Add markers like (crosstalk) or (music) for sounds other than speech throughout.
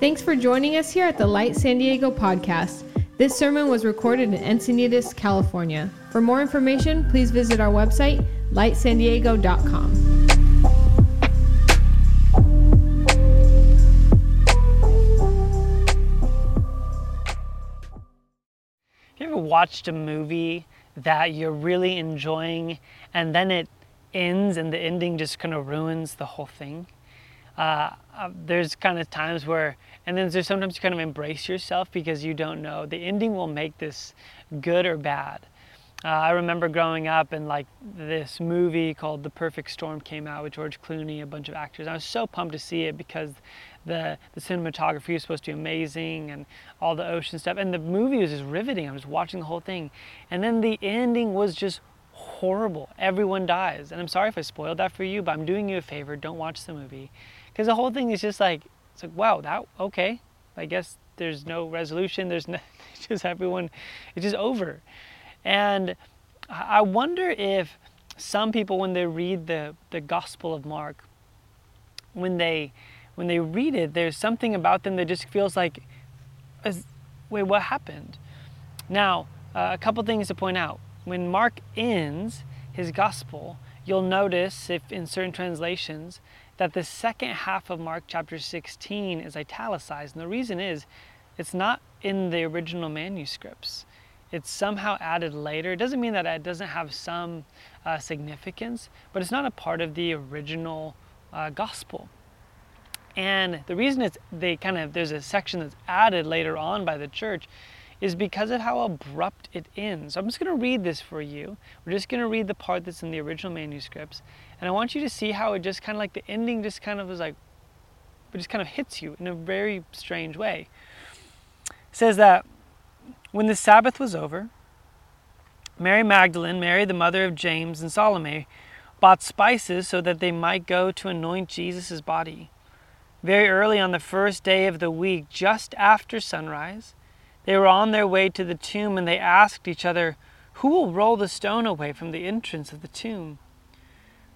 Thanks for joining us here at the Light San Diego podcast. This sermon was recorded in Encinitas, California. For more information, please visit our website, lightsandiego.com. Have you ever watched a movie that you're really enjoying and then it ends and the ending just kind of ruins the whole thing? Uh, uh, there's kind of times where, and then there's sometimes you kind of embrace yourself because you don't know. The ending will make this good or bad. Uh, I remember growing up and like this movie called The Perfect Storm came out with George Clooney, a bunch of actors. I was so pumped to see it because the the cinematography was supposed to be amazing and all the ocean stuff. And the movie was just riveting. I was watching the whole thing, and then the ending was just horrible. Everyone dies, and I'm sorry if I spoiled that for you, but I'm doing you a favor. Don't watch the movie because the whole thing is just like it's like wow that okay. I guess there's no resolution. There's no, (laughs) just everyone. It's just over. And I wonder if some people, when they read the, the Gospel of Mark, when they when they read it, there's something about them that just feels like, wait, what happened? Now, uh, a couple things to point out. When Mark ends his Gospel, you'll notice, if in certain translations, that the second half of Mark chapter 16 is italicized. And the reason is, it's not in the original manuscripts it's somehow added later. It doesn't mean that it doesn't have some uh, significance, but it's not a part of the original uh, gospel. And the reason it's they kind of there's a section that's added later on by the church is because of how abrupt it ends. So I'm just going to read this for you. We're just going to read the part that's in the original manuscripts, and I want you to see how it just kind of like the ending just kind of was like it just kind of hits you in a very strange way. It says that when the Sabbath was over, Mary Magdalene, Mary the mother of James, and Salome bought spices so that they might go to anoint Jesus' body. Very early on the first day of the week, just after sunrise, they were on their way to the tomb and they asked each other, Who will roll the stone away from the entrance of the tomb?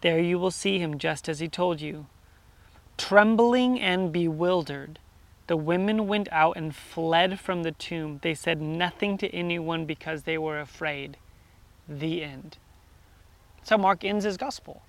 There you will see him just as he told you. Trembling and bewildered, the women went out and fled from the tomb. They said nothing to anyone because they were afraid. The end. So Mark ends his gospel.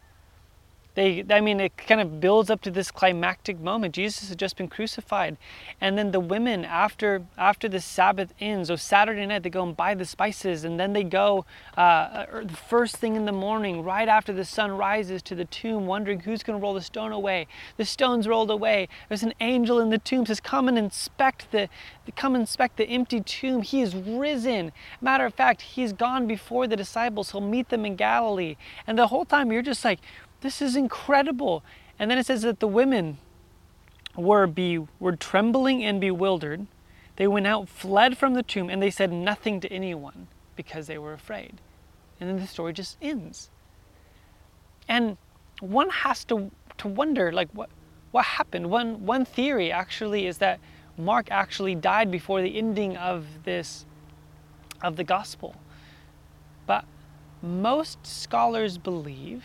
They, I mean, it kind of builds up to this climactic moment. Jesus has just been crucified, and then the women, after after the Sabbath ends, so Saturday night, they go and buy the spices, and then they go uh, er, the first thing in the morning, right after the sun rises, to the tomb, wondering who's going to roll the stone away. The stone's rolled away. There's an angel in the tomb says, "Come and inspect the, come inspect the empty tomb. He is risen." Matter of fact, he's gone before the disciples. He'll meet them in Galilee, and the whole time you're just like this is incredible. And then it says that the women were, be, were trembling and bewildered. They went out, fled from the tomb, and they said nothing to anyone because they were afraid. And then the story just ends. And one has to, to wonder, like, what, what happened? One, one theory actually is that Mark actually died before the ending of this, of the gospel. But most scholars believe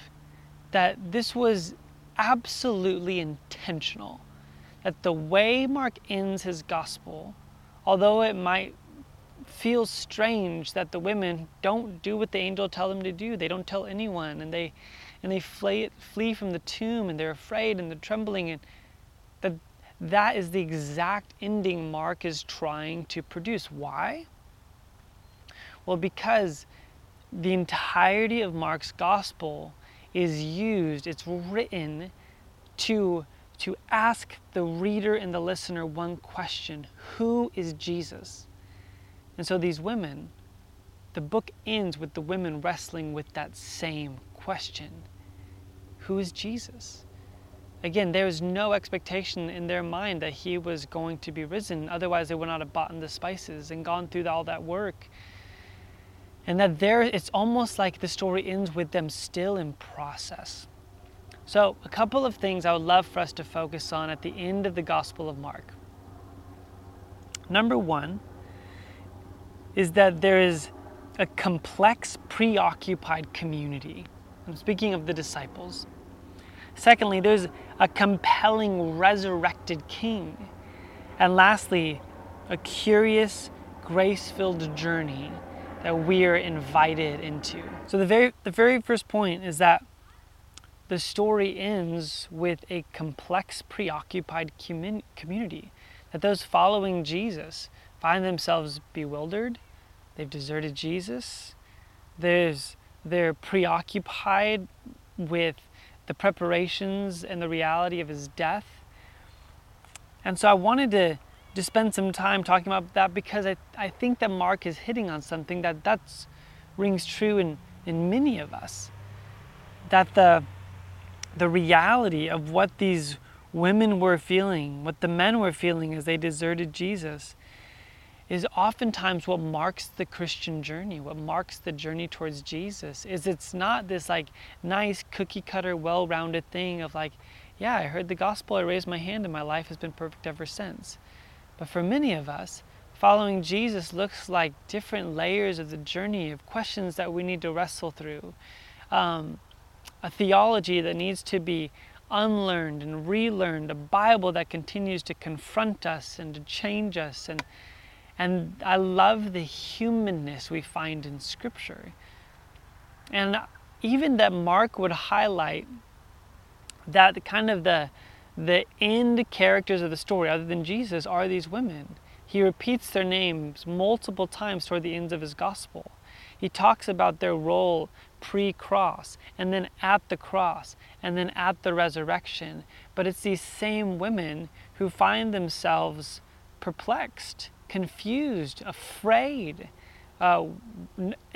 that this was absolutely intentional. That the way Mark ends his gospel, although it might feel strange that the women don't do what the angel tell them to do, they don't tell anyone, and they and they flee, flee from the tomb and they're afraid and they're trembling and that that is the exact ending Mark is trying to produce. Why? Well, because the entirety of Mark's gospel is used, it's written to, to ask the reader and the listener one question Who is Jesus? And so these women, the book ends with the women wrestling with that same question Who is Jesus? Again, there was no expectation in their mind that he was going to be risen. Otherwise, they would not have bought in the spices and gone through all that work. And that there, it's almost like the story ends with them still in process. So, a couple of things I would love for us to focus on at the end of the Gospel of Mark. Number one is that there is a complex, preoccupied community. I'm speaking of the disciples. Secondly, there's a compelling resurrected king. And lastly, a curious, grace filled journey that we are invited into. So, the very, the very first point is that the story ends with a complex, preoccupied community. That those following Jesus find themselves bewildered, they've deserted Jesus, There's, they're preoccupied with the preparations and the reality of his death. And so I wanted to just spend some time talking about that because I, I think that Mark is hitting on something that that's rings true in, in many of us. That the, the reality of what these women were feeling, what the men were feeling as they deserted Jesus, is oftentimes what marks the Christian journey, what marks the journey towards Jesus. Is it's not this like nice cookie cutter, well rounded thing of like, yeah, I heard the gospel, I raised my hand, and my life has been perfect ever since. But for many of us, following Jesus looks like different layers of the journey of questions that we need to wrestle through. Um, a theology that needs to be unlearned and relearned, a Bible that continues to confront us and to change us and and I love the humanness we find in Scripture. And even that Mark would highlight that kind of the, the end characters of the story, other than Jesus, are these women. He repeats their names multiple times toward the ends of his gospel. He talks about their role pre cross, and then at the cross, and then at the resurrection. But it's these same women who find themselves perplexed confused, afraid, uh,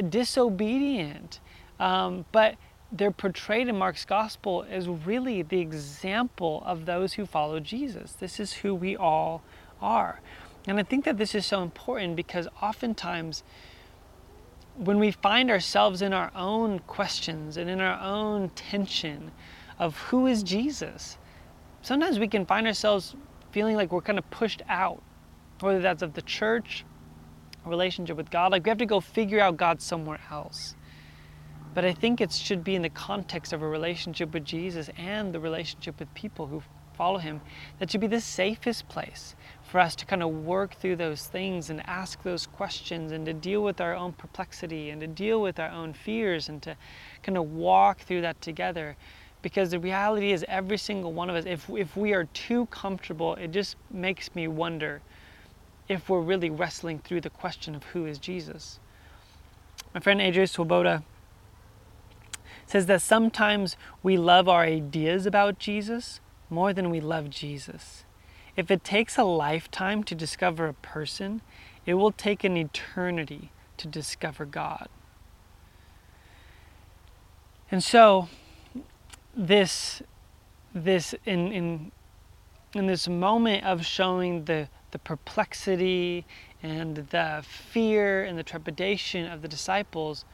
disobedient. Um, but they're portrayed in Mark's gospel as really the example of those who follow Jesus. This is who we all are. And I think that this is so important because oftentimes when we find ourselves in our own questions and in our own tension of who is Jesus, sometimes we can find ourselves feeling like we're kind of pushed out whether that's of the church, relationship with God. Like we have to go figure out God somewhere else. But I think it should be in the context of a relationship with Jesus and the relationship with people who follow Him. That should be the safest place for us to kind of work through those things and ask those questions and to deal with our own perplexity and to deal with our own fears and to kind of walk through that together. Because the reality is, every single one of us, if, if we are too comfortable, it just makes me wonder if we're really wrestling through the question of who is Jesus. My friend Adrian Swoboda says that sometimes we love our ideas about Jesus more than we love Jesus. If it takes a lifetime to discover a person, it will take an eternity to discover God. And so, this, this in, in, in this moment of showing the the perplexity and the fear and the trepidation of the disciples,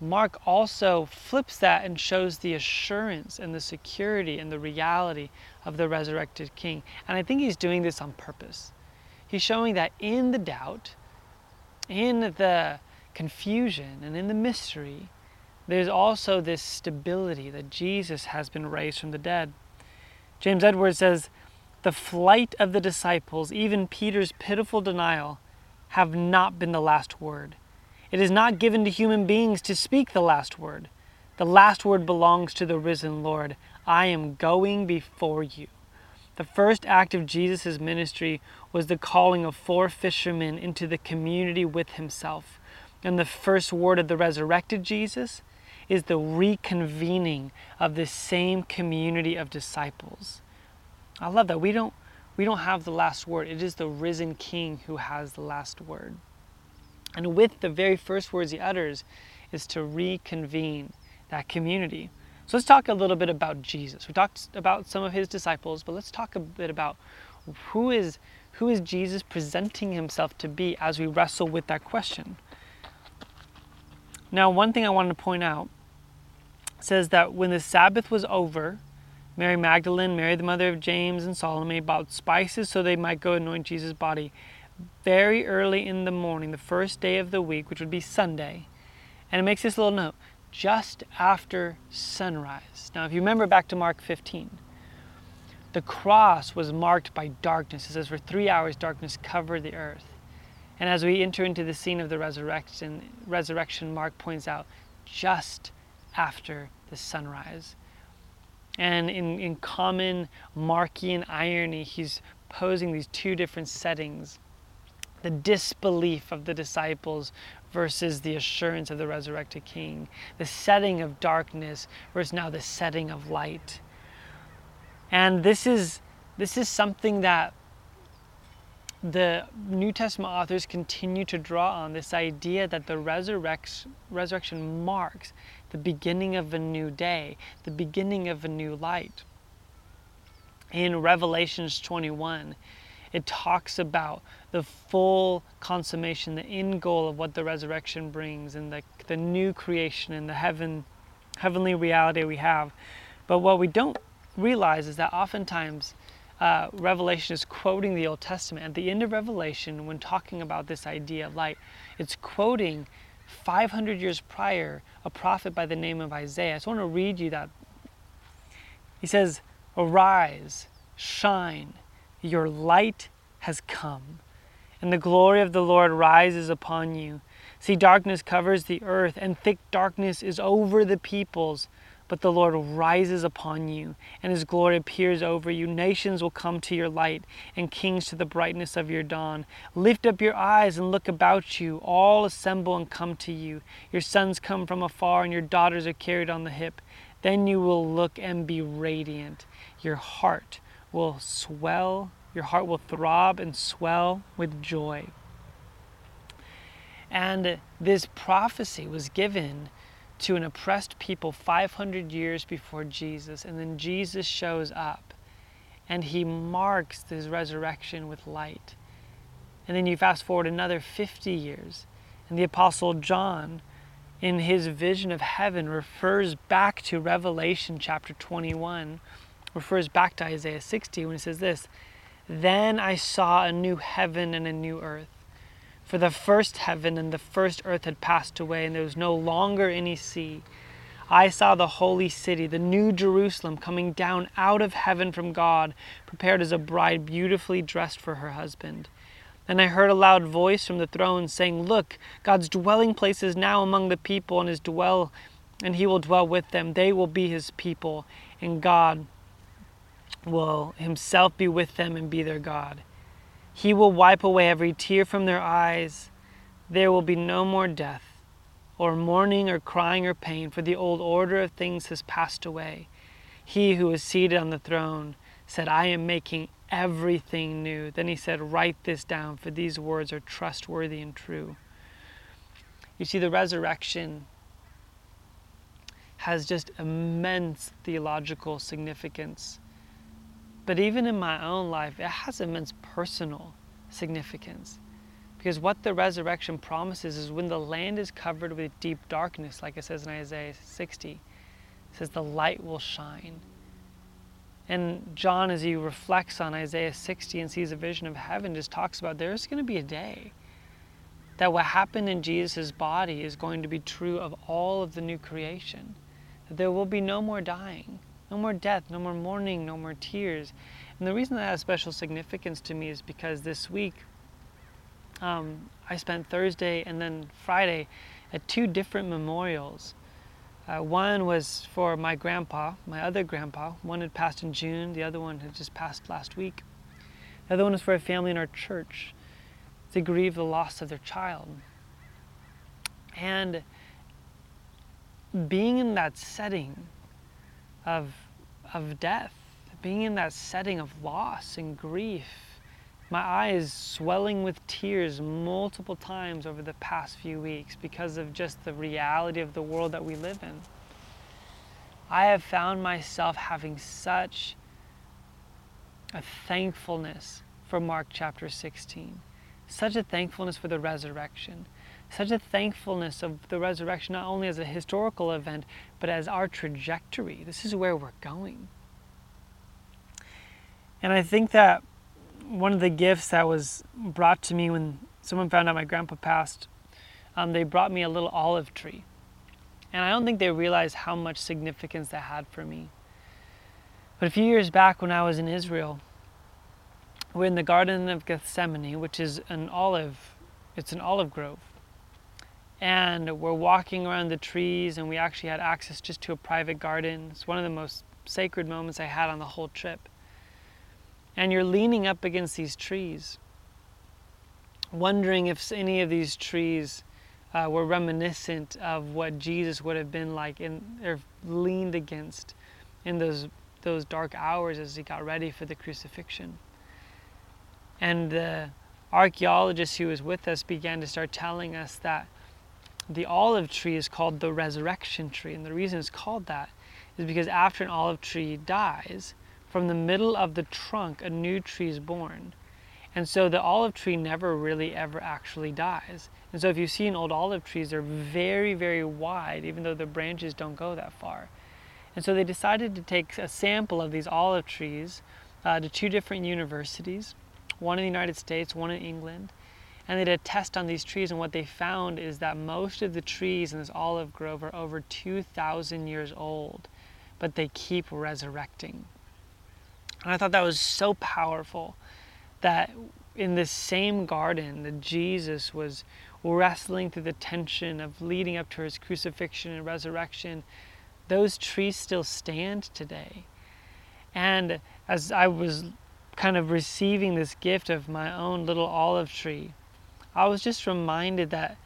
Mark also flips that and shows the assurance and the security and the reality of the resurrected king. And I think he's doing this on purpose. He's showing that in the doubt, in the confusion, and in the mystery, there's also this stability that Jesus has been raised from the dead. James Edwards says, the flight of the disciples, even Peter's pitiful denial, have not been the last word. It is not given to human beings to speak the last word. The last word belongs to the risen Lord. I am going before you. The first act of Jesus' ministry was the calling of four fishermen into the community with himself. And the first word of the resurrected Jesus is the reconvening of the same community of disciples. I love that. We don't we don't have the last word. It is the risen king who has the last word. And with the very first words he utters is to reconvene that community. So let's talk a little bit about Jesus. We talked about some of his disciples, but let's talk a bit about who is who is Jesus presenting himself to be as we wrestle with that question. Now, one thing I wanted to point out says that when the Sabbath was over, Mary Magdalene, Mary the mother of James, and Salome bought spices so they might go anoint Jesus' body very early in the morning, the first day of the week, which would be Sunday. And it makes this little note just after sunrise. Now, if you remember back to Mark 15, the cross was marked by darkness. It says, For three hours, darkness covered the earth. And as we enter into the scene of the resurrection, resurrection, Mark points out just after the sunrise. And in, in common Markian irony, he's posing these two different settings the disbelief of the disciples versus the assurance of the resurrected king, the setting of darkness versus now the setting of light. And this is this is something that the New Testament authors continue to draw on this idea that the resurrection, resurrection marks the beginning of a new day, the beginning of a new light. In Revelations 21, it talks about the full consummation, the end goal of what the resurrection brings, and the, the new creation and the heaven, heavenly reality we have. But what we don't realize is that oftentimes uh, Revelation is quoting the Old Testament. At the end of Revelation, when talking about this idea of light, it's quoting 500 years prior a prophet by the name of Isaiah. I just want to read you that. He says, Arise, shine, your light has come, and the glory of the Lord rises upon you. See, darkness covers the earth, and thick darkness is over the peoples. But the Lord rises upon you, and his glory appears over you. Nations will come to your light, and kings to the brightness of your dawn. Lift up your eyes and look about you. All assemble and come to you. Your sons come from afar, and your daughters are carried on the hip. Then you will look and be radiant. Your heart will swell, your heart will throb and swell with joy. And this prophecy was given to an oppressed people 500 years before Jesus. And then Jesus shows up and he marks his resurrection with light. And then you fast forward another 50 years, and the Apostle John, in his vision of heaven, refers back to Revelation chapter 21, refers back to Isaiah 60 when he says this Then I saw a new heaven and a new earth for the first heaven and the first earth had passed away, and there was no longer any sea. I saw the holy city, the new Jerusalem, coming down out of heaven from God, prepared as a bride beautifully dressed for her husband. And I heard a loud voice from the throne saying, Look, God's dwelling place is now among the people, and his dwell and he will dwell with them. They will be his people, and God will himself be with them and be their God. He will wipe away every tear from their eyes. There will be no more death, or mourning, or crying, or pain, for the old order of things has passed away. He who is seated on the throne said, I am making everything new. Then he said, Write this down, for these words are trustworthy and true. You see, the resurrection has just immense theological significance but even in my own life, it has immense personal significance. Because what the resurrection promises is when the land is covered with deep darkness, like it says in Isaiah 60, it says the light will shine. And John, as he reflects on Isaiah 60 and sees a vision of heaven, just talks about there's going to be a day that what happened in Jesus' body is going to be true of all of the new creation. That there will be no more dying, no more death, no more mourning, no more tears. And the reason that has special significance to me is because this week um, I spent Thursday and then Friday at two different memorials. Uh, one was for my grandpa, my other grandpa. One had passed in June, the other one had just passed last week. The other one was for a family in our church to grieve the loss of their child. And being in that setting, of, of death, being in that setting of loss and grief. My eyes swelling with tears multiple times over the past few weeks because of just the reality of the world that we live in. I have found myself having such a thankfulness for Mark chapter 16, such a thankfulness for the resurrection, such a thankfulness of the resurrection not only as a historical event, but as our trajectory. This is where we're going. And I think that one of the gifts that was brought to me when someone found out my grandpa passed, um, they brought me a little olive tree. And I don't think they realized how much significance that had for me. But a few years back when I was in Israel, we're in the Garden of Gethsemane, which is an olive, it's an olive grove. And we're walking around the trees and we actually had access just to a private garden. It's one of the most sacred moments I had on the whole trip. And you're leaning up against these trees, wondering if any of these trees uh, were reminiscent of what Jesus would have been like and or leaned against in those, those dark hours as he got ready for the crucifixion. And the archaeologist who was with us began to start telling us that the olive tree is called the resurrection tree. And the reason it's called that is because after an olive tree dies, from the middle of the trunk, a new tree is born. And so the olive tree never really ever actually dies. And so if you see an old olive trees, they're very, very wide, even though the branches don't go that far. And so they decided to take a sample of these olive trees uh, to two different universities, one in the United States, one in England. And they did a test on these trees, and what they found is that most of the trees in this olive grove are over 2,000 years old, but they keep resurrecting. And I thought that was so powerful that in this same garden that Jesus was wrestling through the tension of leading up to his crucifixion and resurrection, those trees still stand today. And as I was kind of receiving this gift of my own little olive tree, I was just reminded that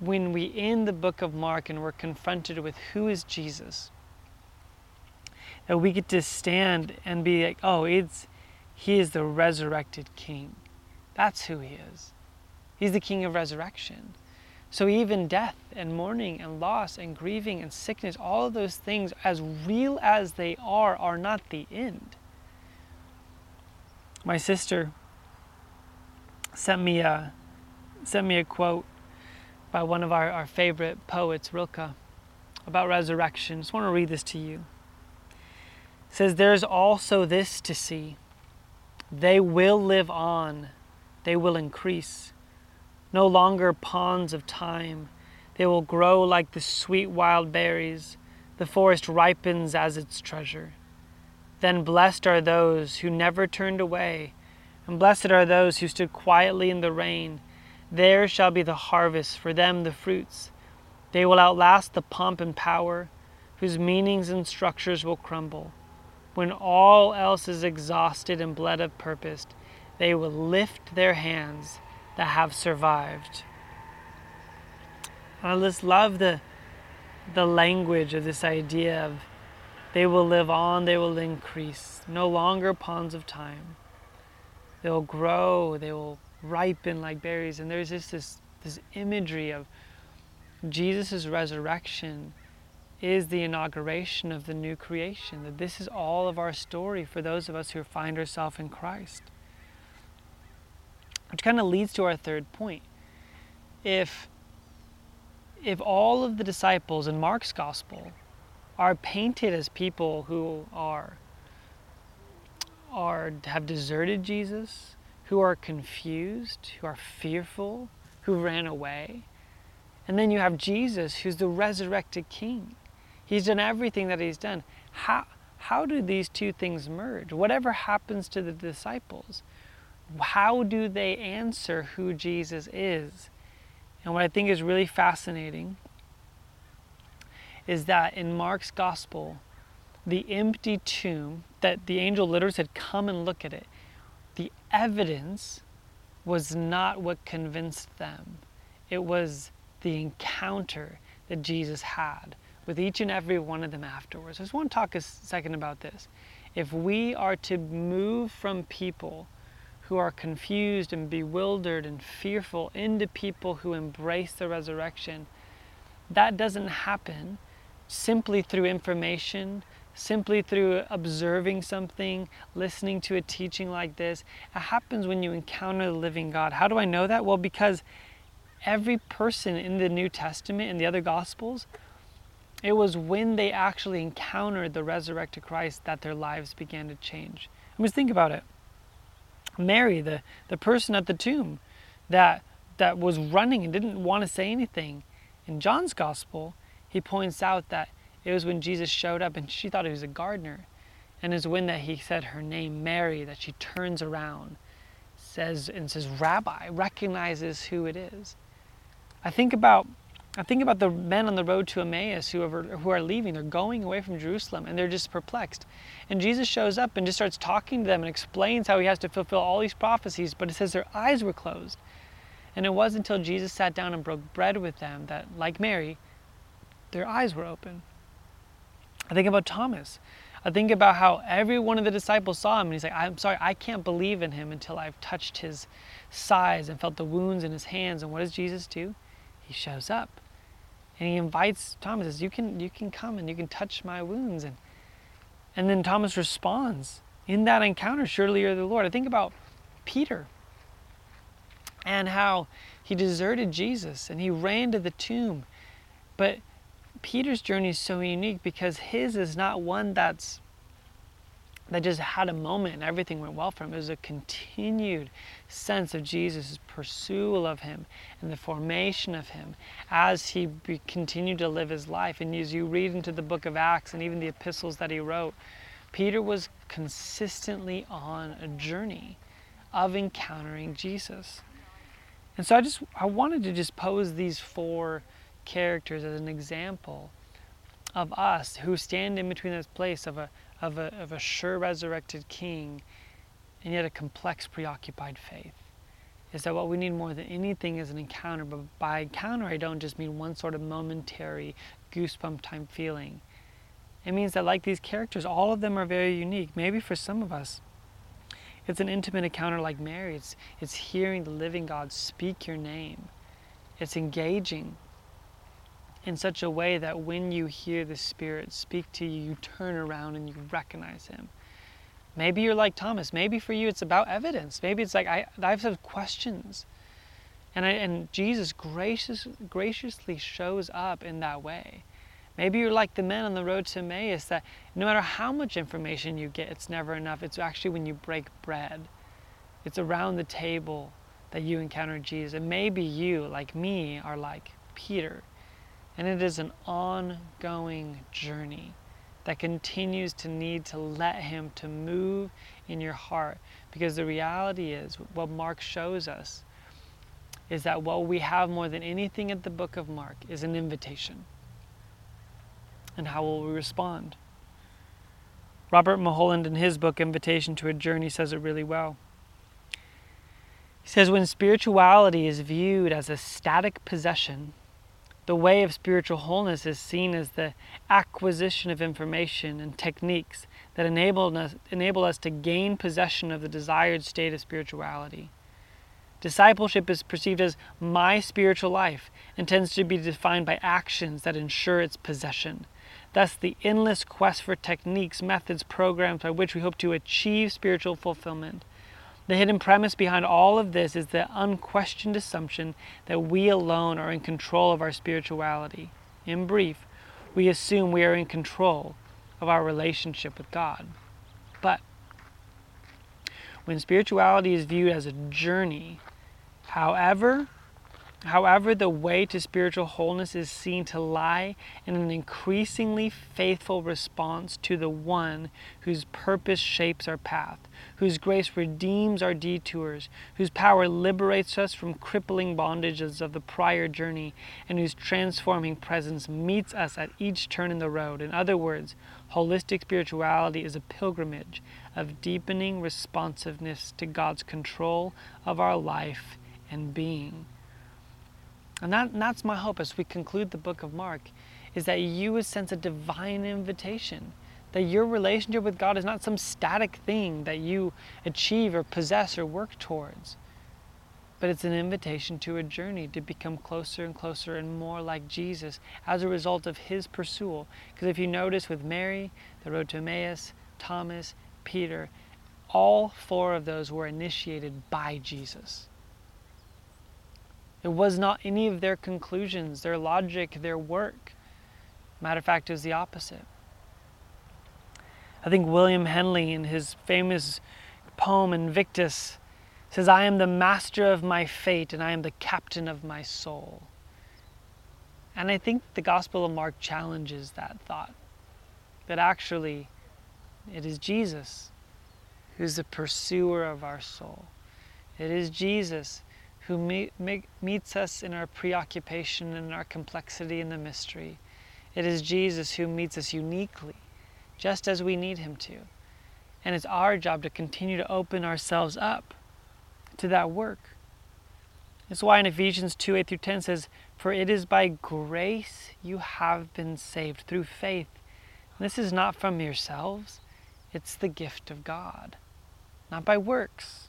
when we end the book of Mark and we're confronted with who is Jesus, that we get to stand and be like, oh, it's he is the resurrected king. That's who he is. He's the king of resurrection. So even death and mourning and loss and grieving and sickness, all of those things, as real as they are, are not the end. My sister sent me a sent me a quote by one of our, our favorite poets, Rilke, about resurrection. I just want to read this to you says, There's also this to see. They will live on, they will increase. No longer ponds of time, they will grow like the sweet wild berries. The forest ripens as its treasure. Then blessed are those who never turned away, and blessed are those who stood quietly in the rain. There shall be the harvest, for them the fruits. They will outlast the pomp and power, whose meanings and structures will crumble. When all else is exhausted and bled of purpose, they will lift their hands that have survived. I just love the, the language of this idea of they will live on, they will increase, no longer ponds of time. They will grow, they will ripen like berries. And there's just this, this imagery of Jesus' resurrection is the inauguration of the new creation, that this is all of our story for those of us who find ourselves in Christ. Which kind of leads to our third point. If, if all of the disciples in Mark's gospel are painted as people who are, are have deserted Jesus, who are confused, who are fearful, who ran away, and then you have Jesus, who's the resurrected King He's done everything that he's done. How, how do these two things merge? Whatever happens to the disciples, how do they answer who Jesus is? And what I think is really fascinating is that in Mark's gospel, the empty tomb, that the angel literally said, Come and look at it, the evidence was not what convinced them. It was the encounter that Jesus had with each and every one of them afterwards. I just want to talk a second about this. If we are to move from people who are confused and bewildered and fearful into people who embrace the resurrection, that doesn't happen simply through information, simply through observing something, listening to a teaching like this. It happens when you encounter the living God. How do I know that? Well, because every person in the New Testament and the other Gospels, it was when they actually encountered the resurrected Christ that their lives began to change. I mean, think about it. Mary, the, the person at the tomb that, that was running and didn't want to say anything, in John's Gospel, he points out that it was when Jesus showed up and she thought he was a gardener. And it's when that he said her name, Mary, that she turns around, says and says, Rabbi, recognizes who it is. I think about I think about the men on the road to Emmaus who are, who are leaving. They're going away from Jerusalem and they're just perplexed. And Jesus shows up and just starts talking to them and explains how he has to fulfill all these prophecies, but it says their eyes were closed. And it wasn't until Jesus sat down and broke bread with them that, like Mary, their eyes were open. I think about Thomas. I think about how every one of the disciples saw him and he's like, I'm sorry, I can't believe in him until I've touched his sides and felt the wounds in his hands. And what does Jesus do? He shows up and he invites Thomas, says, You can you can come and you can touch my wounds. And and then Thomas responds, In that encounter, surely you're the Lord. I think about Peter and how he deserted Jesus and he ran to the tomb. But Peter's journey is so unique because his is not one that's that just had a moment and everything went well for him. It was a continued sense of Jesus' pursuit of him and the formation of him as he continued to live his life. And as you read into the book of Acts and even the epistles that he wrote, Peter was consistently on a journey of encountering Jesus. And so I just I wanted to just pose these four characters as an example of us who stand in between this place of a, of a, of a sure resurrected king and yet a complex, preoccupied faith. Is that what we need more than anything is an encounter? But by encounter, I don't just mean one sort of momentary goosebump time feeling. It means that, like these characters, all of them are very unique. Maybe for some of us, it's an intimate encounter like Mary. It's, it's hearing the living God speak your name. It's engaging in such a way that when you hear the Spirit speak to you, you turn around and you recognize Him. Maybe you're like Thomas. Maybe for you it's about evidence. Maybe it's like I, I have questions. And, I, and Jesus gracious, graciously shows up in that way. Maybe you're like the men on the road to Emmaus that no matter how much information you get, it's never enough. It's actually when you break bread, it's around the table that you encounter Jesus. And maybe you, like me, are like Peter and it is an ongoing journey that continues to need to let Him to move in your heart. Because the reality is, what Mark shows us is that what we have more than anything at the book of Mark is an invitation. And how will we respond? Robert Mulholland, in his book, Invitation to a Journey, says it really well. He says, When spirituality is viewed as a static possession, the way of spiritual wholeness is seen as the acquisition of information and techniques that enable us, enable us to gain possession of the desired state of spirituality. Discipleship is perceived as my spiritual life and tends to be defined by actions that ensure its possession. Thus, the endless quest for techniques, methods, programs by which we hope to achieve spiritual fulfillment the hidden premise behind all of this is the unquestioned assumption that we alone are in control of our spirituality. In brief, we assume we are in control of our relationship with God. But when spirituality is viewed as a journey, however However, the way to spiritual wholeness is seen to lie in an increasingly faithful response to the one whose purpose shapes our path, whose grace redeems our detours, whose power liberates us from crippling bondages of the prior journey, and whose transforming presence meets us at each turn in the road. In other words, holistic spirituality is a pilgrimage of deepening responsiveness to God's control of our life and being. And, that, and that's my hope as we conclude the book of Mark, is that you would sense a divine invitation. That your relationship with God is not some static thing that you achieve or possess or work towards. but it's an invitation to a journey to become closer and closer and more like Jesus as a result of his pursuit. Because if you notice with Mary, the road to Emmaus, Thomas, Peter, all four of those were initiated by Jesus. It was not any of their conclusions, their logic, their work. Matter of fact, it was the opposite. I think William Henley, in his famous poem Invictus, says, I am the master of my fate and I am the captain of my soul. And I think the Gospel of Mark challenges that thought that actually it is Jesus who's the pursuer of our soul. It is Jesus who meets us in our preoccupation and our complexity and the mystery. It is Jesus who meets us uniquely, just as we need him to. And it's our job to continue to open ourselves up to that work. That's why in Ephesians 2 8 through 10 says, For it is by grace you have been saved through faith. This is not from yourselves, it's the gift of God, not by works,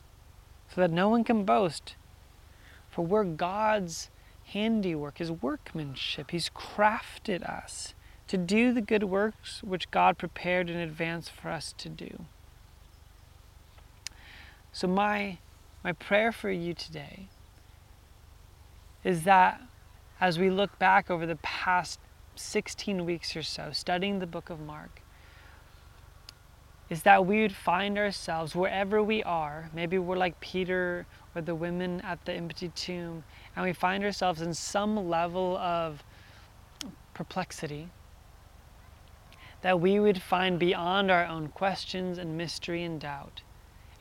so that no one can boast. For we're God's handiwork, His workmanship. He's crafted us to do the good works which God prepared in advance for us to do. So, my my prayer for you today is that as we look back over the past 16 weeks or so studying the book of Mark, is that we would find ourselves wherever we are. Maybe we're like Peter or the women at the empty tomb, and we find ourselves in some level of perplexity. That we would find beyond our own questions and mystery and doubt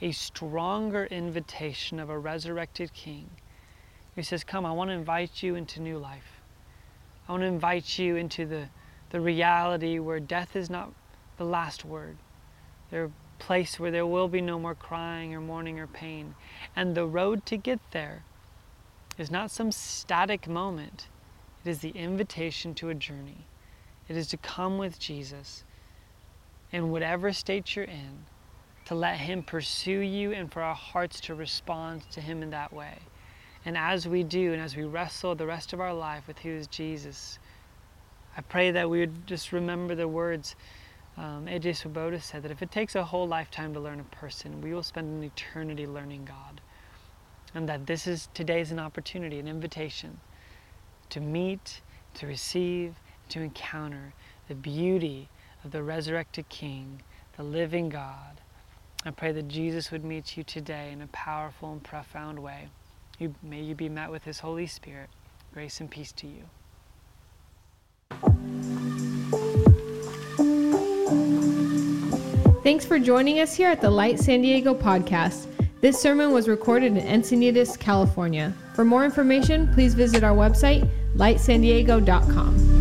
a stronger invitation of a resurrected King. He says, Come, I want to invite you into new life. I want to invite you into the, the reality where death is not the last word. There a place where there will be no more crying or mourning or pain. And the road to get there is not some static moment. It is the invitation to a journey. It is to come with Jesus in whatever state you're in to let Him pursue you and for our hearts to respond to Him in that way. And as we do, and as we wrestle the rest of our life with who is Jesus, I pray that we would just remember the words um, A.J. Swoboda said that if it takes a whole lifetime to learn a person, we will spend an eternity learning God. And that this is today's an opportunity, an invitation to meet, to receive, to encounter the beauty of the resurrected King, the living God, I pray that Jesus would meet you today in a powerful and profound way. You, may you be met with His Holy Spirit. Grace and peace to you. Thanks for joining us here at the Light San Diego podcast. This sermon was recorded in Encinitas, California. For more information, please visit our website, lightsandiego.com.